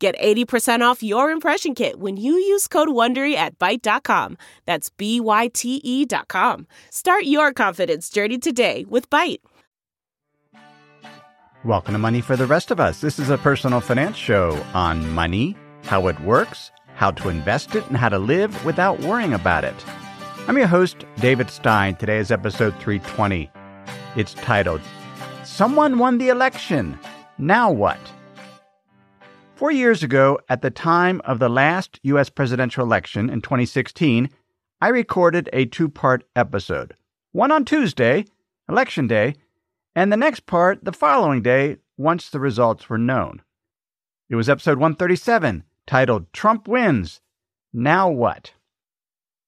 Get 80% off your impression kit when you use code WONDERY at Byte.com. That's B-Y-T-E dot com. Start your confidence journey today with Byte. Welcome to Money for the Rest of Us. This is a personal finance show on money, how it works, how to invest it, and how to live without worrying about it. I'm your host, David Stein. Today is episode 320. It's titled, Someone Won the Election. Now What? Four years ago, at the time of the last U.S. presidential election in 2016, I recorded a two part episode. One on Tuesday, Election Day, and the next part the following day once the results were known. It was episode 137, titled Trump Wins. Now What?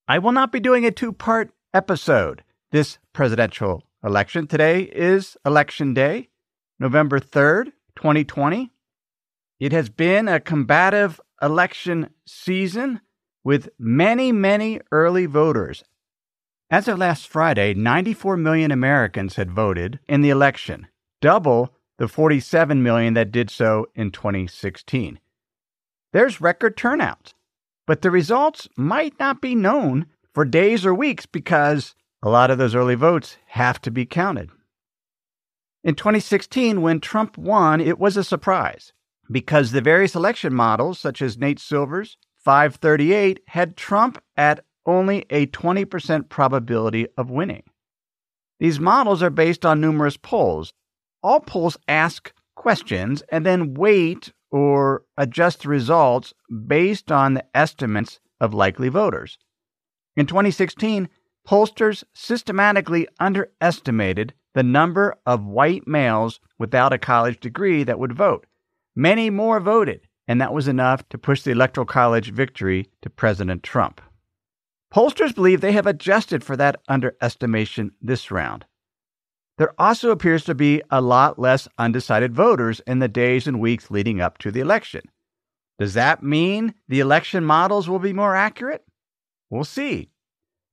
I will not be doing a two part episode this presidential election. Today is Election Day, November 3rd, 2020. It has been a combative election season with many, many early voters. As of last Friday, 94 million Americans had voted in the election, double the 47 million that did so in 2016. There's record turnout, but the results might not be known for days or weeks because a lot of those early votes have to be counted. In 2016, when Trump won, it was a surprise because the various election models, such as Nate Silver's 538, had Trump at only a 20% probability of winning. These models are based on numerous polls. All polls ask questions and then weight or adjust the results based on the estimates of likely voters. In 2016, pollsters systematically underestimated the number of white males without a college degree that would vote. Many more voted, and that was enough to push the Electoral College victory to President Trump. Pollsters believe they have adjusted for that underestimation this round. There also appears to be a lot less undecided voters in the days and weeks leading up to the election. Does that mean the election models will be more accurate? We'll see.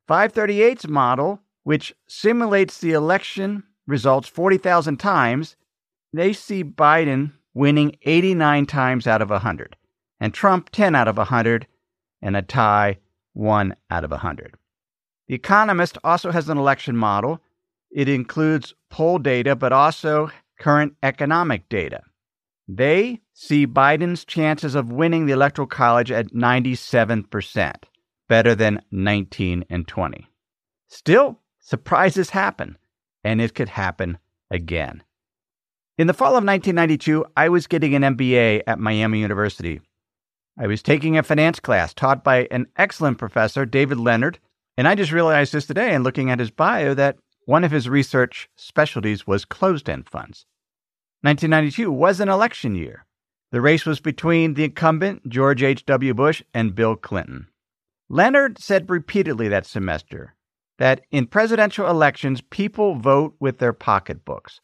538's model, which simulates the election results 40,000 times, they see Biden winning 89 times out of 100, and Trump 10 out of 100, and a tie 1 out of 100. The Economist also has an election model. It includes poll data, but also current economic data. They see Biden's chances of winning the Electoral College at 97%, better than 19 and 20. Still, surprises happen, and it could happen again. In the fall of 1992, I was getting an MBA at Miami University. I was taking a finance class taught by an excellent professor, David Leonard, and I just realized this today in looking at his bio that one of his research specialties was closed end funds. 1992 was an election year. The race was between the incumbent, George H.W. Bush, and Bill Clinton. Leonard said repeatedly that semester that in presidential elections, people vote with their pocketbooks.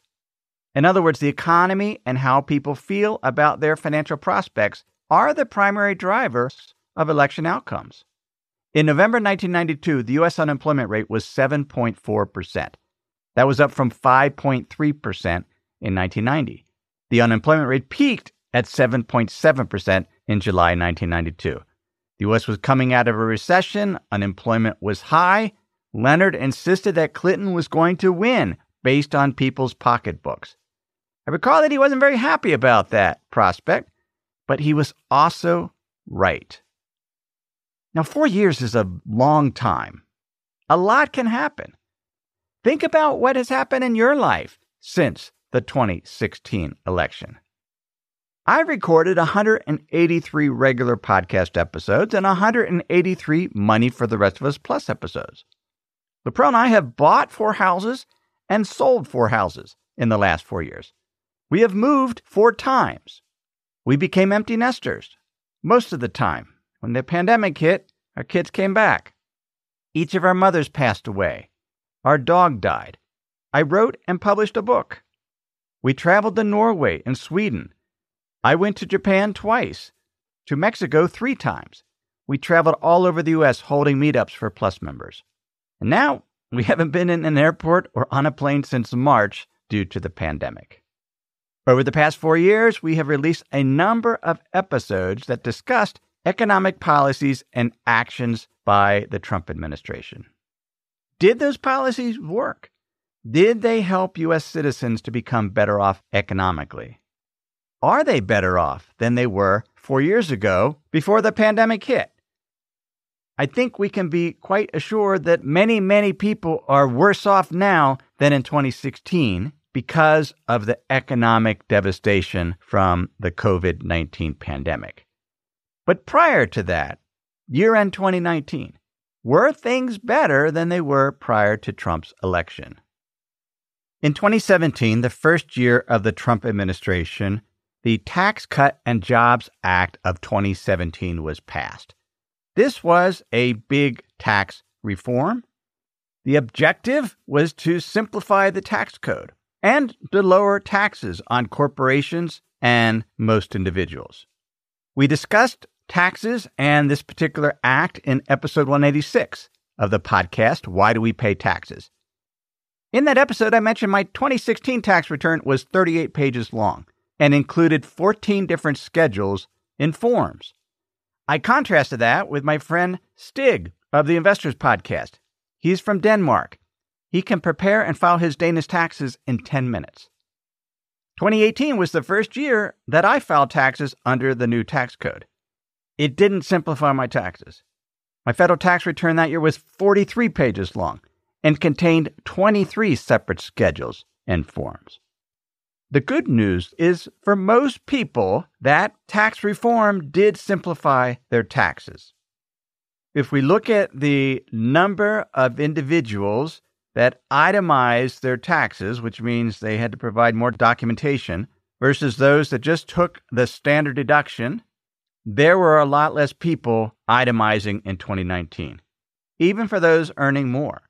In other words, the economy and how people feel about their financial prospects are the primary drivers of election outcomes. In November 1992, the U.S. unemployment rate was 7.4%. That was up from 5.3% in 1990. The unemployment rate peaked at 7.7% in July 1992. The U.S. was coming out of a recession, unemployment was high. Leonard insisted that Clinton was going to win based on people's pocketbooks. I recall that he wasn't very happy about that prospect, but he was also right. Now, four years is a long time. A lot can happen. Think about what has happened in your life since the 2016 election. I've recorded 183 regular podcast episodes and 183 Money for the Rest of Us Plus episodes. Laprelle and I have bought four houses and sold four houses in the last four years. We have moved four times. We became empty nesters most of the time. When the pandemic hit, Our kids came back. Each of our mothers passed away. Our dog died. I wrote and published a book. We traveled to Norway and Sweden. I went to Japan twice, to Mexico three times. We traveled all over the U.S. holding meetups for Plus members. And now we haven't been in an airport or on a plane since March due to the pandemic. Over the past four years, we have released a number of episodes that discussed economic policies and actions by the Trump administration. Did those policies work? Did they help U.S. citizens to become better off economically? Are they better off than they were four years ago before the pandemic hit? I think we can be quite assured that many, many people are worse off now than in 2016 because of the economic devastation from the COVID 19 pandemic. But prior to that, year end 2019, were things better than they were prior to Trump's election? In 2017, the first year of the Trump administration, the Tax Cut and Jobs Act of 2017 was passed. This was a big tax reform. The objective was to simplify the tax code and to lower taxes on corporations and most individuals. We discussed taxes and this particular act in episode 186 of the podcast, Why Do We Pay Taxes? In that episode, I mentioned my 2016 tax return was 38 pages long and included 14 different schedules in forms. I contrasted that with my friend Stig of the Investors Podcast. He's from Denmark he can prepare and file his Danish taxes in 10 minutes. 2018 was the first year that I filed taxes under the new tax code. It didn't simplify my taxes. My federal tax return that year was 43 pages long and contained 23 separate schedules and forms. The good news is for most people, that tax reform did simplify their taxes. If we look at the number of individuals that itemized their taxes, which means they had to provide more documentation, versus those that just took the standard deduction, there were a lot less people itemizing in 2019, even for those earning more.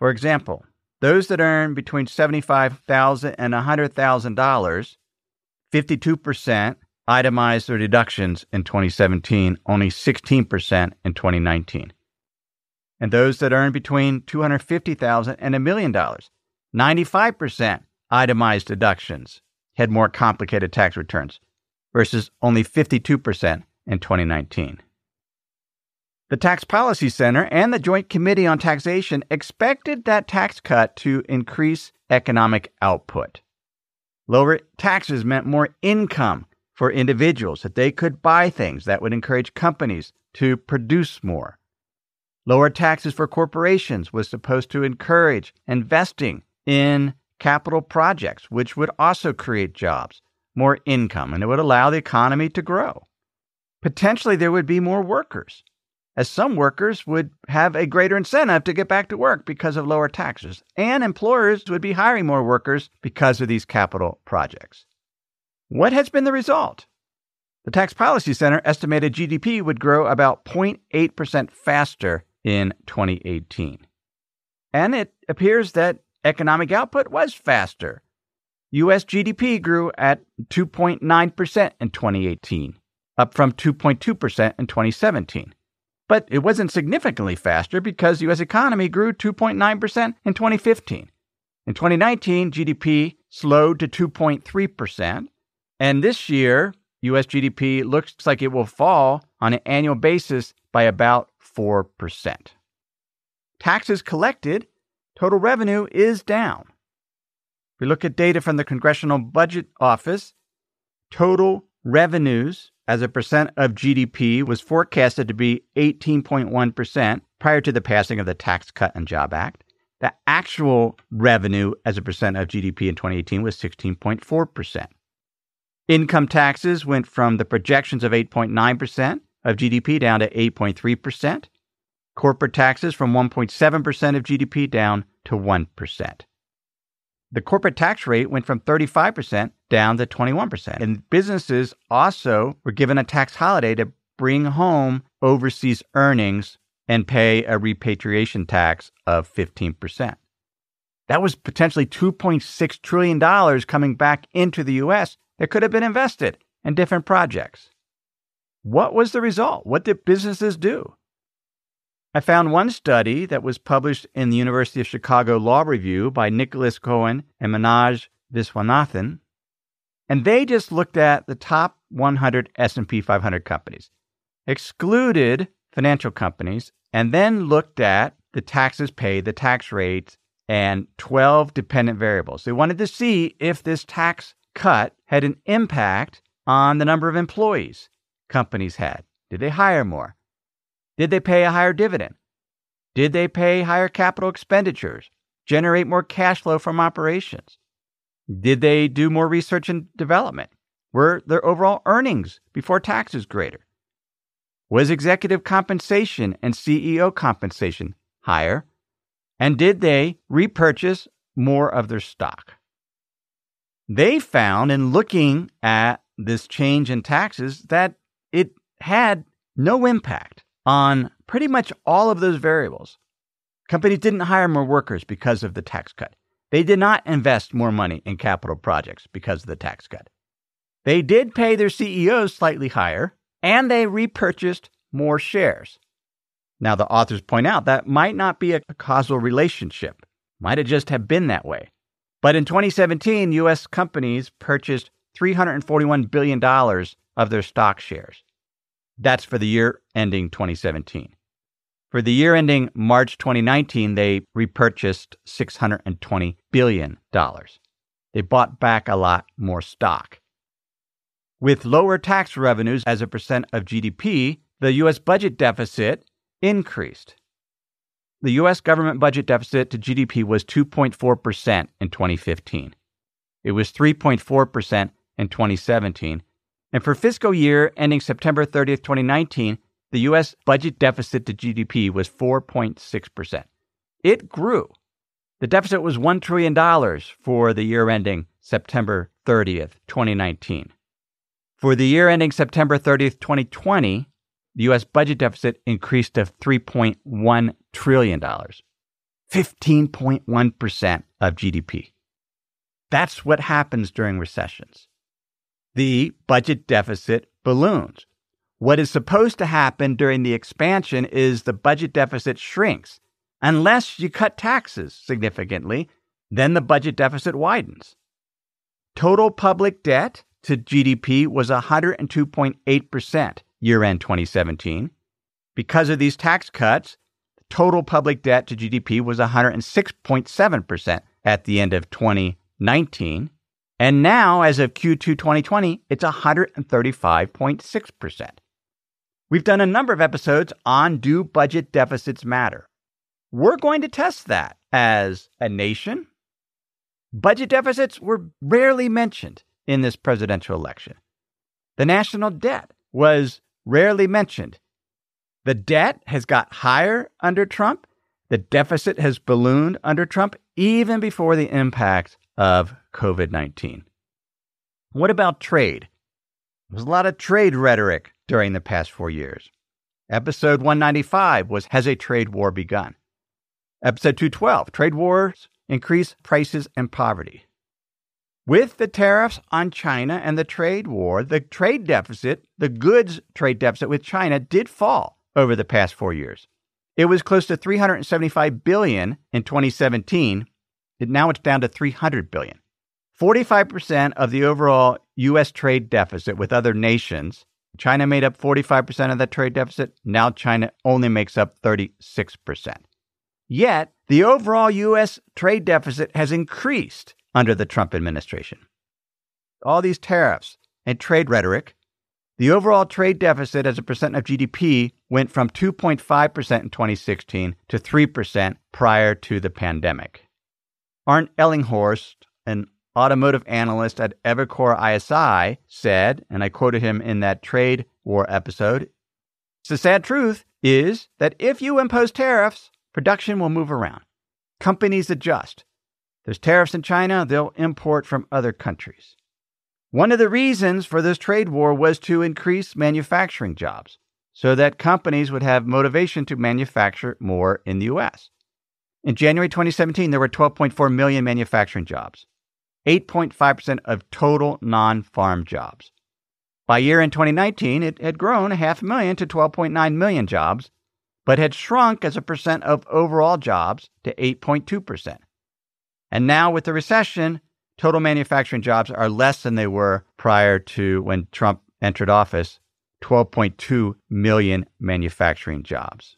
For example, those that earn between $75,000 and $100,000, 52% itemized their deductions in 2017, only 16% in 2019 and those that earn between $250,000 and a million dollars. 95% itemized deductions had more complicated tax returns versus only 52% in 2019. The Tax Policy Center and the Joint Committee on Taxation expected that tax cut to increase economic output. Lower taxes meant more income for individuals, that they could buy things that would encourage companies to produce more. Lower taxes for corporations was supposed to encourage investing in capital projects, which would also create jobs, more income, and it would allow the economy to grow. Potentially, there would be more workers, as some workers would have a greater incentive to get back to work because of lower taxes, and employers would be hiring more workers because of these capital projects. What has been the result? The Tax Policy Center estimated GDP would grow about 0.8% faster in 2018. And it appears that economic output was faster. US GDP grew at 2.9% in 2018, up from 2.2% in 2017. But it wasn't significantly faster because US economy grew 2.9% in 2015. In 2019, GDP slowed to 2.3%, and this year, US GDP looks like it will fall on an annual basis by about 4%. Taxes collected, total revenue is down. If we look at data from the Congressional Budget Office, total revenues as a percent of GDP was forecasted to be 18.1% prior to the passing of the Tax Cut and Job Act. The actual revenue as a percent of GDP in 2018 was 16.4%. Income taxes went from the projections of 8.9% of GDP down to 8.3%. Corporate taxes from 1.7% of GDP down to 1%. The corporate tax rate went from 35% down to 21%. And businesses also were given a tax holiday to bring home overseas earnings and pay a repatriation tax of 15%. That was potentially $2.6 trillion coming back into the U.S. that could have been invested in different projects. What was the result? What did businesses do? I found one study that was published in the University of Chicago Law Review by Nicholas Cohen and Manoj Viswanathan, and they just looked at the top 100 S&P 500 companies, excluded financial companies, and then looked at the taxes paid, the tax rates, and 12 dependent variables. They wanted to see if this tax cut had an impact on the number of employees companies had. Did they hire more? Did they pay a higher dividend? Did they pay higher capital expenditures? Generate more cash flow from operations? Did they do more research and development? Were their overall earnings before taxes greater? Was executive compensation and CEO compensation higher? And did they repurchase more of their stock? They found in looking at this change in taxes that it had no impact on pretty much all of those variables. Companies didn't hire more workers because of the tax cut. They did not invest more money in capital projects because of the tax cut. They did pay their CEOs slightly higher, and they repurchased more shares. Now, the authors point out that might not be a causal relationship, might have just have been that way. But in 2017, U.S. companies purchased $341 billion of their stock shares. That's for the year ending 2017. For the year ending March 2019, they repurchased $620 billion. They bought back a lot more stock. With lower tax revenues as a percent of GDP, the U.S. budget deficit increased. The U.S. government budget deficit to GDP was 2.4% in 2015. It was 3.4% in 2017. And for fiscal year ending September 30th, 2019, the U.S. budget deficit to GDP was 4.6%. It grew. The deficit was $1 trillion for the year ending September 30th, 2019. For the year ending September 30th, 2020, the U.S. budget deficit increased to $3.1 trillion, 15.1% of GDP. That's what happens during recessions. The budget deficit balloons. What is supposed to happen during the expansion is the budget deficit shrinks. Unless you cut taxes significantly, then the budget deficit widens. Total public debt to GDP was 102.8% year end 2017. Because of these tax cuts, total public debt to GDP was 106.7% at the end of 2019. And now, as of Q2 2020, it's 135.6%. We've done a number of episodes on do budget deficits matter? We're going to test that as a nation. Budget deficits were rarely mentioned in this presidential election. The national debt was rarely mentioned. The debt has got higher under Trump. The deficit has ballooned under Trump, even before the impact of COVID 19. What about trade? There was a lot of trade rhetoric during the past four years. Episode 195 was Has a Trade War Begun? Episode 212 Trade Wars Increase Prices and Poverty. With the tariffs on China and the trade war, the trade deficit, the goods trade deficit with China did fall over the past 4 years. It was close to 375 billion in 2017. It, now it's down to 300 billion. 45% of the overall US trade deficit with other nations. China made up 45% of that trade deficit. Now China only makes up 36%. Yet, the overall US trade deficit has increased under the Trump administration. All these tariffs and trade rhetoric, the overall trade deficit as a percent of GDP went from 2.5% in 2016 to 3% prior to the pandemic. Arndt Ellinghorst, an automotive analyst at Evercore ISI, said, and I quoted him in that trade war episode the sad truth is that if you impose tariffs, production will move around. Companies adjust. There's tariffs in China, they'll import from other countries. One of the reasons for this trade war was to increase manufacturing jobs. so that companies would have motivation to manufacture more in the US. In January 2017, there were 12.4 million manufacturing jobs, 8.5% of total non farm jobs. By year in 2019, it had grown a half million to 12.9 million jobs, but had shrunk as a percent of overall jobs to 8.2%. And now, with the recession, total manufacturing jobs are less than they were prior to when Trump entered office 12.2 million manufacturing jobs.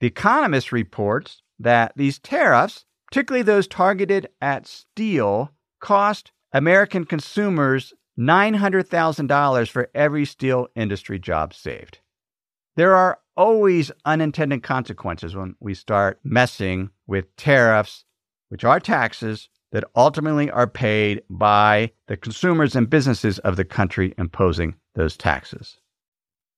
The Economist reports that these tariffs, particularly those targeted at steel, cost American consumers $900,000 for every steel industry job saved. There are always unintended consequences when we start messing with tariffs, which are taxes that ultimately are paid by the consumers and businesses of the country imposing those taxes.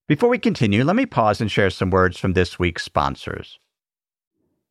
Before we continue, let me pause and share some words from this week's sponsors.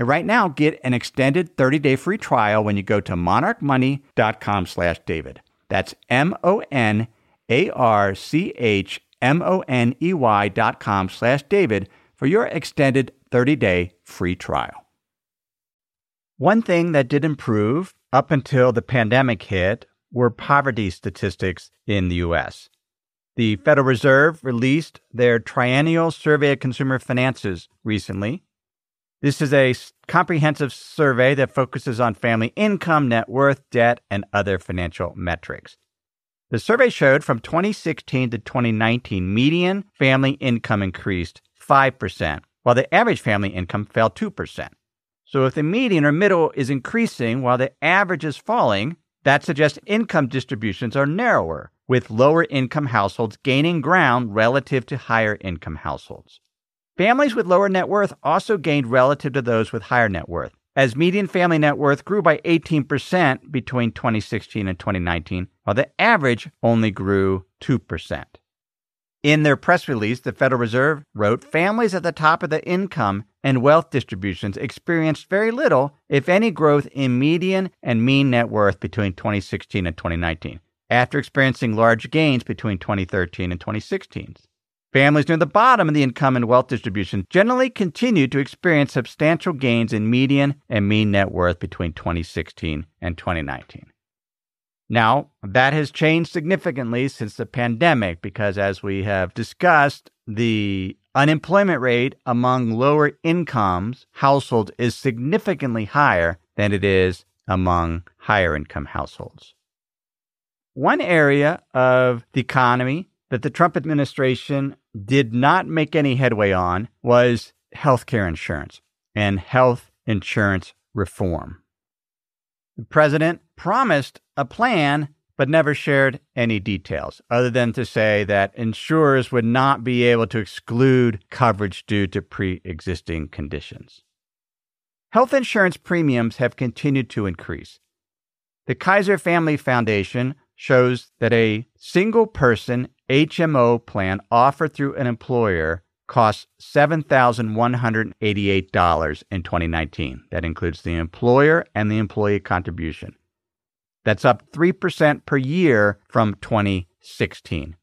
And right now, get an extended 30-day free trial when you go to monarchmoney.com slash David. That's M-O-N a-R-C-H-M-O-N-E-Y dot com slash David for your extended 30-day free trial. One thing that did improve up until the pandemic hit were poverty statistics in the U.S. The Federal Reserve released their triennial survey of consumer finances recently. This is a comprehensive survey that focuses on family income, net worth, debt, and other financial metrics. The survey showed from 2016 to 2019, median family income increased 5%, while the average family income fell 2%. So if the median or middle is increasing while the average is falling, that suggests income distributions are narrower, with lower income households gaining ground relative to higher income households. Families with lower net worth also gained relative to those with higher net worth, as median family net worth grew by 18% between 2016 and 2019, while the average only grew 2%. In their press release, the Federal Reserve wrote families at the top of the income and wealth distributions experienced very little, if any, growth in median and mean net worth between 2016 and 2019, after experiencing large gains between 2013 and 2016. Families near the bottom of the income and wealth distribution generally continued to experience substantial gains in median and mean net worth between 2016 and 2019. Now, that has changed significantly since the pandemic because, as we have discussed, the unemployment rate among lower incomes households is significantly higher than it is among higher income households. One area of the economy that the Trump administration did not make any headway on was healthcare insurance and health insurance reform. The president promised a plan, but never shared any details, other than to say that insurers would not be able to exclude coverage due to pre existing conditions. Health insurance premiums have continued to increase. The Kaiser Family Foundation shows that a single person HMO plan offered through an employer costs $7,188 in 2019. That includes the employer and the employee contribution. That's up 3% per year from 2016.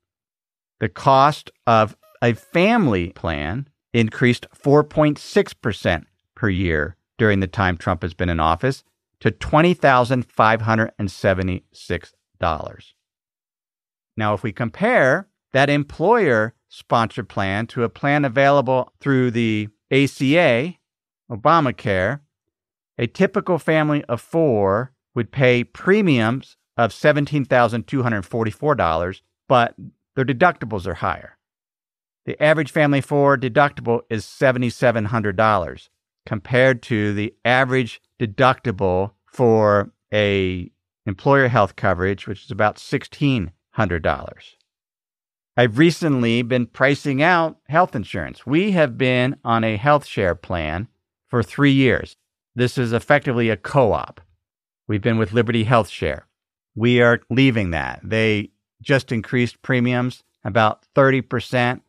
The cost of a family plan increased 4.6% per year during the time Trump has been in office to $20,576 now, if we compare that employer sponsored plan to a plan available through the ACA, Obamacare, a typical family of four would pay premiums of $17,244, but their deductibles are higher. The average family four deductible is $7,700 compared to the average deductible for a employer health coverage, which is about $1,600. I've recently been pricing out health insurance. We have been on a health share plan for three years. This is effectively a co op. We've been with Liberty Health Share. We are leaving that. They just increased premiums about 30%.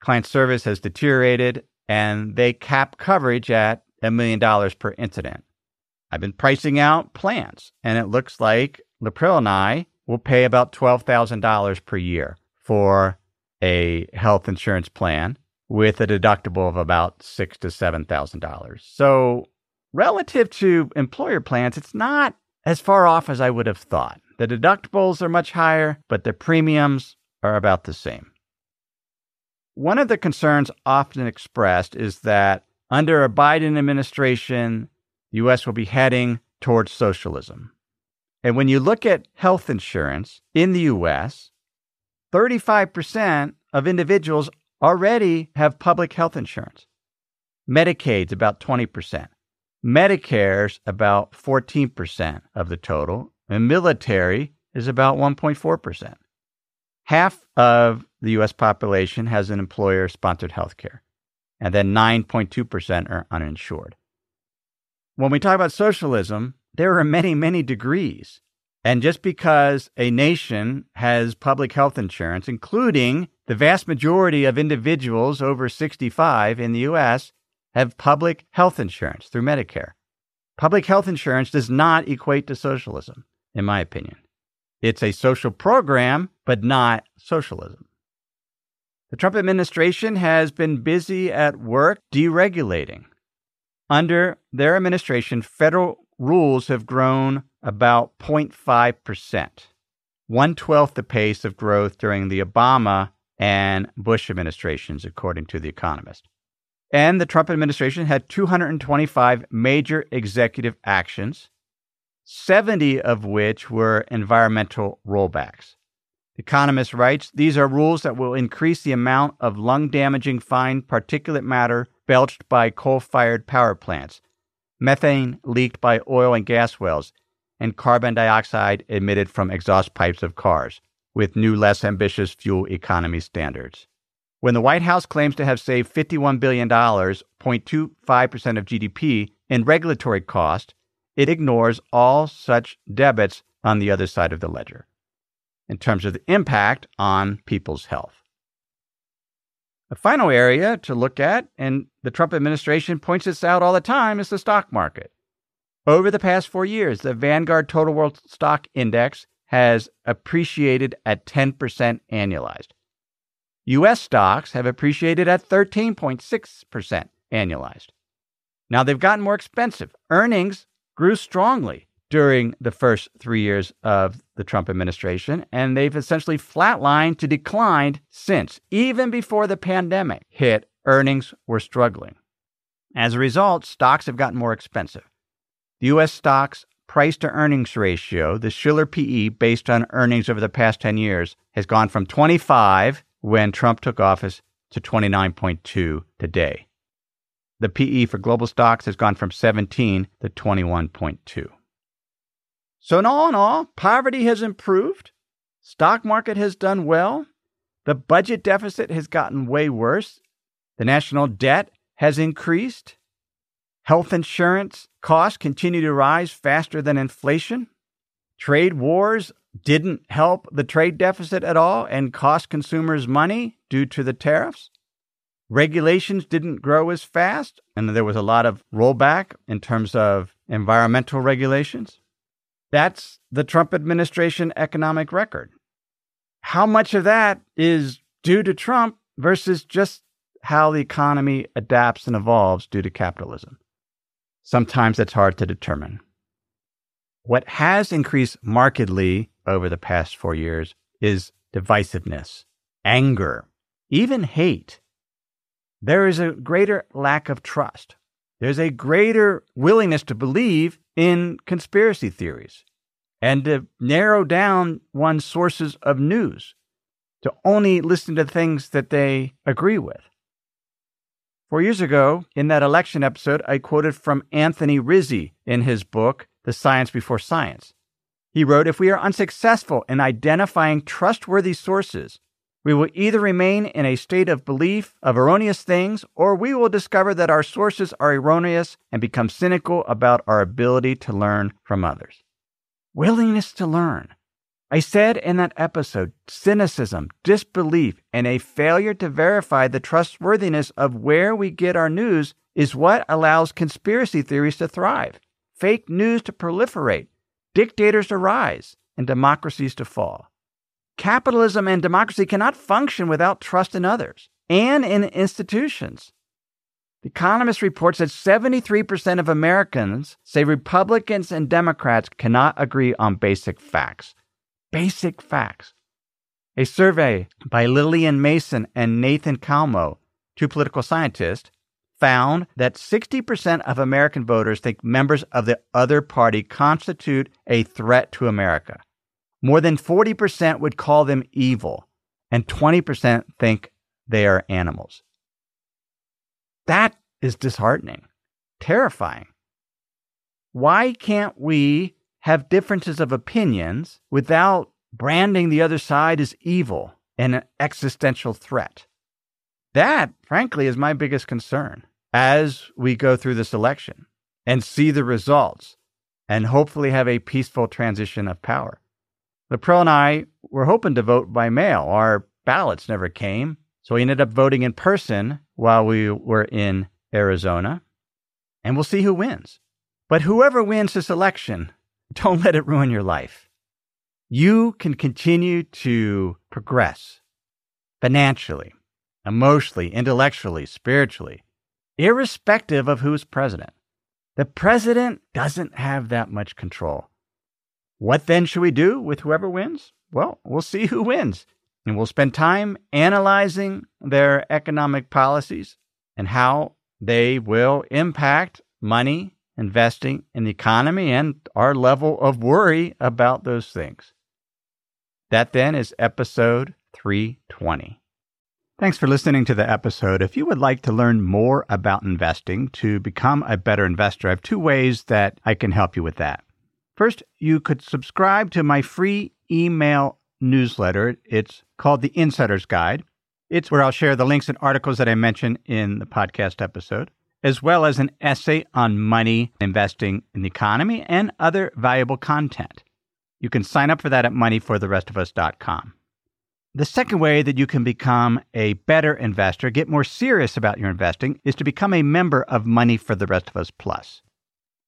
Client service has deteriorated, and they cap coverage at a million dollars per incident. I've been pricing out plans, and it looks like Laprelle and I will pay about $12,000 per year for a health insurance plan with a deductible of about six to seven thousand dollars. So relative to employer plans, it's not as far off as I would have thought. The deductibles are much higher, but the premiums are about the same. One of the concerns often expressed is that under a Biden administration, the U.S. will be heading towards socialism. And when you look at health insurance in the U.S., 35% of individuals already have public health insurance. Medicaid's about 20%. Medicare's about 14% of the total, and military is about 1.4%. Half of the US population has an employer sponsored health care, and then 9.2% are uninsured. When we talk about socialism, there are many, many degrees. And just because a nation has public health insurance, including the vast majority of individuals over 65 in the U.S., have public health insurance through Medicare. Public health insurance does not equate to socialism, in my opinion. It's a social program, but not socialism. The Trump administration has been busy at work deregulating. Under their administration, federal rules have grown about 0.5%, one twelfth the pace of growth during the Obama and Bush administrations, according to The Economist. And the Trump administration had 225 major executive actions, 70 of which were environmental rollbacks. The Economist writes these are rules that will increase the amount of lung damaging fine particulate matter belched by coal fired power plants, methane leaked by oil and gas wells, and carbon dioxide emitted from exhaust pipes of cars, with new, less ambitious fuel economy standards. When the White House claims to have saved $51 billion, 0.25% of GDP, in regulatory cost, it ignores all such debits on the other side of the ledger in terms of the impact on people's health. A final area to look at, and the Trump administration points this out all the time, is the stock market. Over the past four years, the Vanguard Total World Stock Index has appreciated at 10% annualized. U.S. stocks have appreciated at 13.6% annualized. Now they've gotten more expensive. Earnings grew strongly during the first three years of the Trump administration, and they've essentially flatlined to declined since. Even before the pandemic hit, earnings were struggling. As a result, stocks have gotten more expensive. The U.S. stocks price to earnings ratio, the Shiller PE based on earnings over the past 10 years, has gone from 25 when Trump took office to 29.2 today. The PE for global stocks has gone from 17 to 21.2. So, in all in all, poverty has improved, stock market has done well, the budget deficit has gotten way worse, the national debt has increased. Health insurance costs continue to rise faster than inflation. Trade wars didn't help the trade deficit at all and cost consumers money due to the tariffs. Regulations didn't grow as fast, and there was a lot of rollback in terms of environmental regulations. That's the Trump administration economic record. How much of that is due to Trump versus just how the economy adapts and evolves due to capitalism. Sometimes it's hard to determine. What has increased markedly over the past four years is divisiveness, anger, even hate. There is a greater lack of trust. There's a greater willingness to believe in conspiracy theories and to narrow down one's sources of news, to only listen to things that they agree with. Four years ago, in that election episode, I quoted from Anthony Rizzi in his book, The Science Before Science. He wrote If we are unsuccessful in identifying trustworthy sources, we will either remain in a state of belief of erroneous things, or we will discover that our sources are erroneous and become cynical about our ability to learn from others. Willingness to learn. I said in that episode cynicism, disbelief, and a failure to verify the trustworthiness of where we get our news is what allows conspiracy theories to thrive, fake news to proliferate, dictators to rise, and democracies to fall. Capitalism and democracy cannot function without trust in others and in institutions. The Economist reports that 73% of Americans say Republicans and Democrats cannot agree on basic facts basic facts. A survey by Lillian Mason and Nathan Kalmoe, two political scientists, found that 60% of American voters think members of the other party constitute a threat to America. More than 40% would call them evil, and 20% think they are animals. That is disheartening, terrifying. Why can't we have differences of opinions without branding the other side as evil and an existential threat. That, frankly, is my biggest concern as we go through this election and see the results and hopefully have a peaceful transition of power. Laprelle and I were hoping to vote by mail. Our ballots never came, so we ended up voting in person while we were in Arizona, and we'll see who wins. But whoever wins this election don't let it ruin your life. You can continue to progress financially, emotionally, intellectually, spiritually, irrespective of who's president. The president doesn't have that much control. What then should we do with whoever wins? Well, we'll see who wins. And we'll spend time analyzing their economic policies and how they will impact money investing in the economy and our level of worry about those things. That then is episode 320. Thanks for listening to the episode. If you would like to learn more about investing to become a better investor, I have two ways that I can help you with that. First, you could subscribe to my free email newsletter. It's called The Insider's Guide. It's where I'll share the links and articles that I mentioned in the podcast episode as well as an essay on money, investing in the economy, and other valuable content. You can sign up for that at moneyfortherestofus.com. The second way that you can become a better investor, get more serious about your investing, is to become a member of Money for the Rest of Us Plus.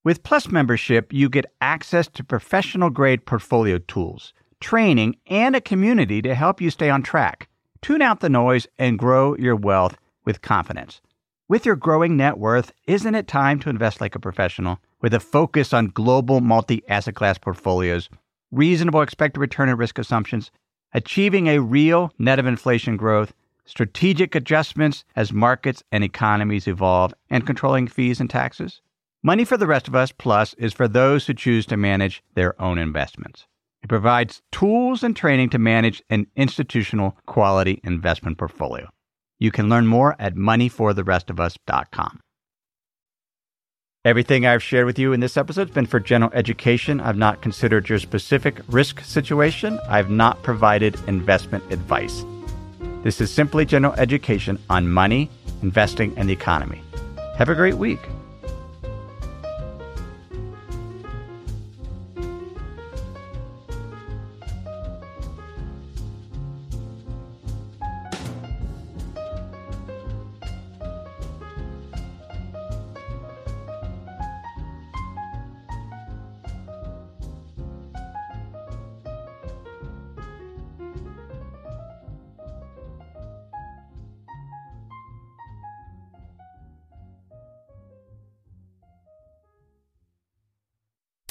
With Plus membership, you get access to professional grade portfolio tools, training, and a community to help you stay on track. Tune out the noise and grow your wealth with confidence. With your growing net worth, isn't it time to invest like a professional with a focus on global multi asset class portfolios reasonable expected return and risk assumptions, achieving a real net of inflation growth, strategic adjustments as markets and economies evolve, and controlling fees and taxes. Money for the Rest of Us Plus is for those who choose to manage their own investments. It provides tools and training to manage an institutional quality investment portfolio. You can learn more at moneyfortherestofus.com. Everything I've shared with you in this episode has been for general education. I've not considered your specific risk situation. I've not provided investment advice. This is simply general education on money, investing, and the economy. Have a great week.